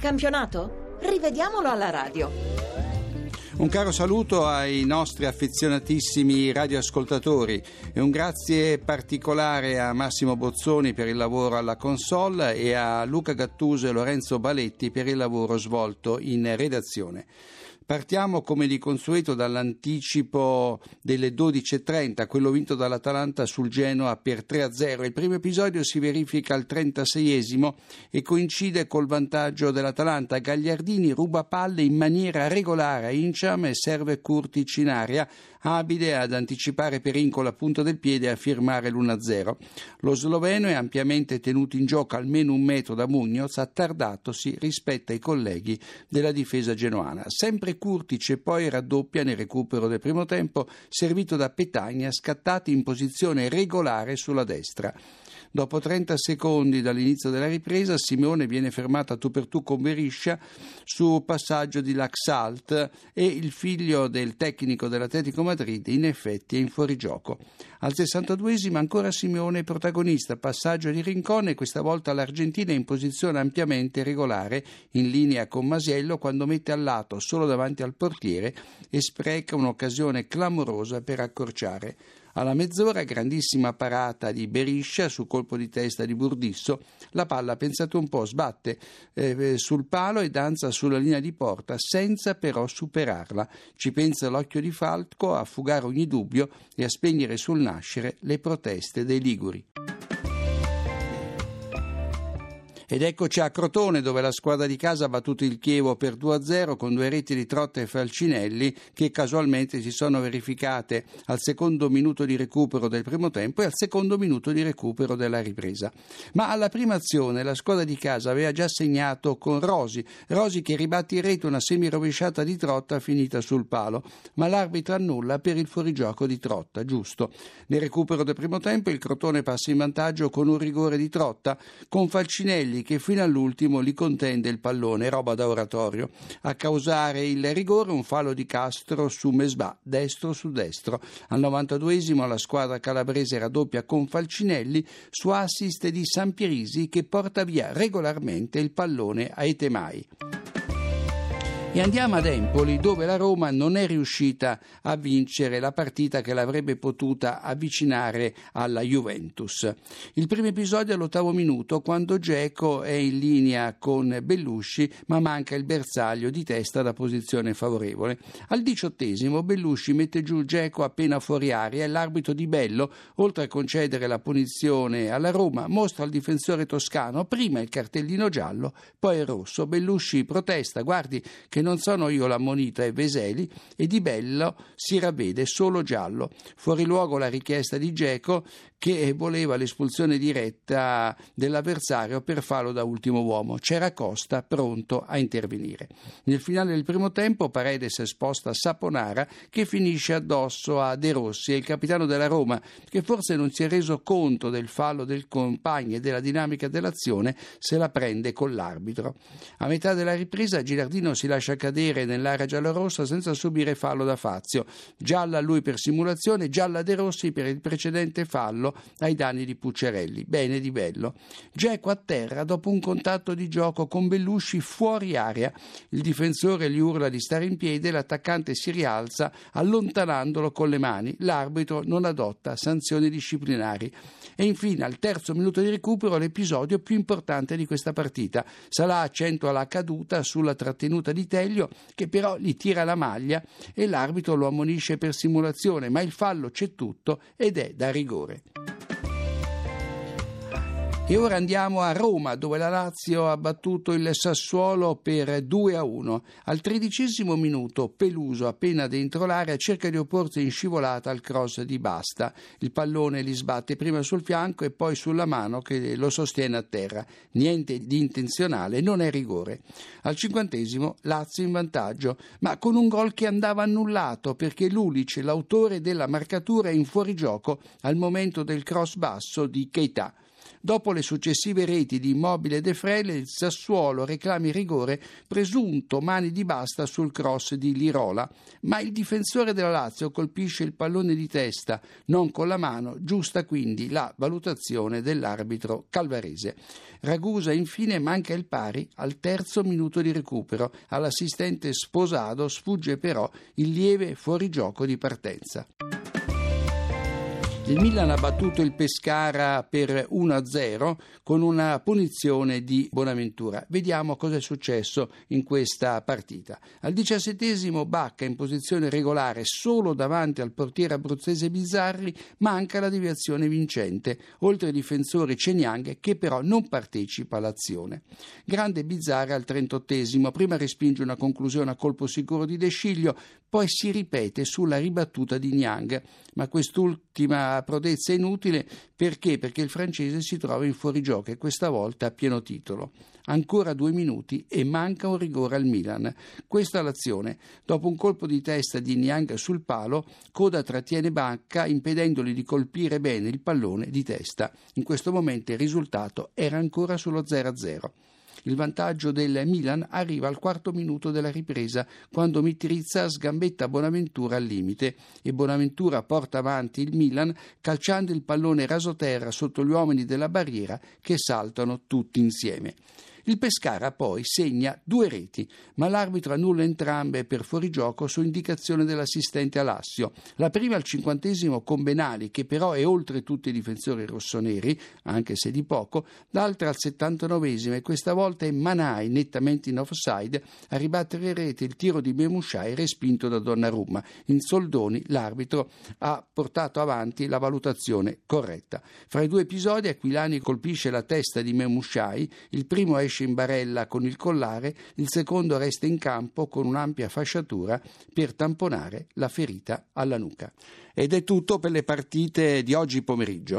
campionato? Rivediamolo alla radio. Un caro saluto ai nostri affezionatissimi radioascoltatori e un grazie particolare a Massimo Bozzoni per il lavoro alla console e a Luca Gattuso e Lorenzo Baletti per il lavoro svolto in redazione. Partiamo come di consueto dall'anticipo delle 12.30, quello vinto dall'Atalanta sul Genoa per 3-0. Il primo episodio si verifica al 36esimo e coincide col vantaggio dell'Atalanta. Gagliardini ruba palle in maniera regolare a Inciam e serve Curtic in aria, abile ad anticipare Perin con la punta del piede e a firmare l'1-0. Lo sloveno è ampiamente tenuto in gioco almeno un metro da Mugnoz, attardatosi rispetto ai colleghi della difesa genoana. Sempre Curtic e poi raddoppia nel recupero del primo tempo, servito da Petagna, scattati in posizione regolare sulla destra. Dopo 30 secondi dall'inizio della ripresa, Simeone viene fermato a tu per tu con Beriscia su passaggio di Laxalt e il figlio del tecnico dell'Atletico Madrid in effetti è in fuorigioco. Al 62esimo ancora Simeone è protagonista, passaggio di Rincone, questa volta l'Argentina in posizione ampiamente regolare, in linea con Masiello, quando mette al lato solo davanti al portiere e spreca un'occasione clamorosa per accorciare alla mezz'ora, grandissima parata di Beriscia su colpo di testa di Burdisso. La palla, pensate un po', sbatte eh, sul palo e danza sulla linea di porta senza però superarla. Ci pensa l'occhio di Falco a fugare ogni dubbio e a spegnere sul nascere le proteste dei Liguri. Ed eccoci a Crotone dove la squadra di casa ha battuto il Chievo per 2-0 con due reti di Trotta e Falcinelli che casualmente si sono verificate al secondo minuto di recupero del primo tempo e al secondo minuto di recupero della ripresa. Ma alla prima azione la squadra di casa aveva già segnato con Rosi, Rosi che ribatte in rete una semi-rovesciata di Trotta finita sul palo, ma l'arbitro annulla per il fuorigioco di Trotta, giusto. Nel recupero del primo tempo il Crotone passa in vantaggio con un rigore di Trotta con Falcinelli che fino all'ultimo li contende il pallone, roba da oratorio. A causare il rigore un fallo di Castro su Mesbà, destro su destro. Al 92esimo la squadra calabrese raddoppia con Falcinelli su assist di San Pierisi che porta via regolarmente il pallone ai temai. E andiamo ad Empoli dove la Roma non è riuscita a vincere la partita che l'avrebbe potuta avvicinare alla Juventus. Il primo episodio all'ottavo minuto quando Geco è in linea con Bellusci ma manca il bersaglio di testa da posizione favorevole. Al diciottesimo Bellusci mette giù Geco appena fuori aria e l'arbitro di Bello, oltre a concedere la punizione alla Roma, mostra al difensore toscano prima il cartellino giallo, poi il rosso. Bellusci protesta, guardi che che non sono io la monita e Veseli, e di bello si ravvede solo giallo. Fuori luogo la richiesta di Geco che voleva l'espulsione diretta dell'avversario per farlo da ultimo uomo. C'era Costa pronto a intervenire. Nel finale del primo tempo Paredes sposta Saponara che finisce addosso a De Rossi e il capitano della Roma che forse non si è reso conto del fallo del compagno e della dinamica dell'azione se la prende con l'arbitro. A metà della ripresa Gilardino si lascia cadere nell'area giallorossa senza subire fallo da Fazio. Gialla lui per simulazione, gialla De Rossi per il precedente fallo ai danni di Puccerelli. Bene di bello. Geco a terra dopo un contatto di gioco con Bellusci fuori area. Il difensore gli urla di stare in piedi e l'attaccante si rialza allontanandolo con le mani. L'arbitro non adotta sanzioni disciplinari. E infine, al terzo minuto di recupero, l'episodio più importante di questa partita. Salà accentua la caduta sulla trattenuta di Teglio, che però gli tira la maglia e l'arbitro lo ammonisce per simulazione, ma il fallo c'è tutto ed è da rigore. E ora andiamo a Roma, dove la Lazio ha battuto il Sassuolo per 2 a 1. Al tredicesimo minuto, Peluso, appena dentro l'area, cerca di opporsi in scivolata al cross di Basta. Il pallone li sbatte prima sul fianco e poi sulla mano che lo sostiene a terra. Niente di intenzionale, non è rigore. Al cinquantesimo, Lazio in vantaggio, ma con un gol che andava annullato perché Lulic, l'autore della marcatura, è in fuorigioco al momento del cross basso di Keita. Dopo le successive reti di Immobile e De Frele, il Sassuolo reclama il rigore presunto mani di basta sul cross di Lirola, ma il difensore della Lazio colpisce il pallone di testa, non con la mano, giusta quindi la valutazione dell'arbitro calvarese. Ragusa infine manca il pari al terzo minuto di recupero. All'assistente Sposado sfugge però il lieve fuorigioco di partenza. Il Milan ha battuto il Pescara per 1-0 con una punizione di Bonaventura. Vediamo cosa è successo in questa partita. Al diciassettesimo Bacca in posizione regolare solo davanti al portiere abruzzese Bizzarri manca la deviazione vincente, oltre ai difensori Ceniang che però non partecipa all'azione. Grande Bizzarri al trentottesimo, prima respinge una conclusione a colpo sicuro di De Sciglio, poi si ripete sulla ribattuta di Niang, ma quest'ultima prodezza inutile perché? Perché il francese si trova in fuorigioco e questa volta a pieno titolo. Ancora due minuti e manca un rigore al Milan. Questa l'azione. Dopo un colpo di testa di Niang sul palo, Coda trattiene Bacca impedendogli di colpire bene il pallone di testa. In questo momento il risultato era ancora sullo 0-0. Il vantaggio del Milan arriva al quarto minuto della ripresa, quando Mitrizza sgambetta Bonaventura al limite e Bonaventura porta avanti il Milan calciando il pallone rasoterra sotto gli uomini della barriera che saltano tutti insieme. Il Pescara poi segna due reti, ma l'arbitro annulla entrambe per fuorigioco su indicazione dell'assistente Alassio. La prima al cinquantesimo con Benali, che però è oltre tutti i difensori rossoneri, anche se di poco, l'altra al settantanovesimo e questa volta è Manai, nettamente in offside, a ribattere rete il tiro di Memushai respinto da Donnarumma. In soldoni l'arbitro ha portato avanti la valutazione corretta. Fra i due episodi Aquilani colpisce la testa di Memushai, il primo è esce in barella con il collare, il secondo resta in campo con un'ampia fasciatura per tamponare la ferita alla nuca. Ed è tutto per le partite di oggi pomeriggio.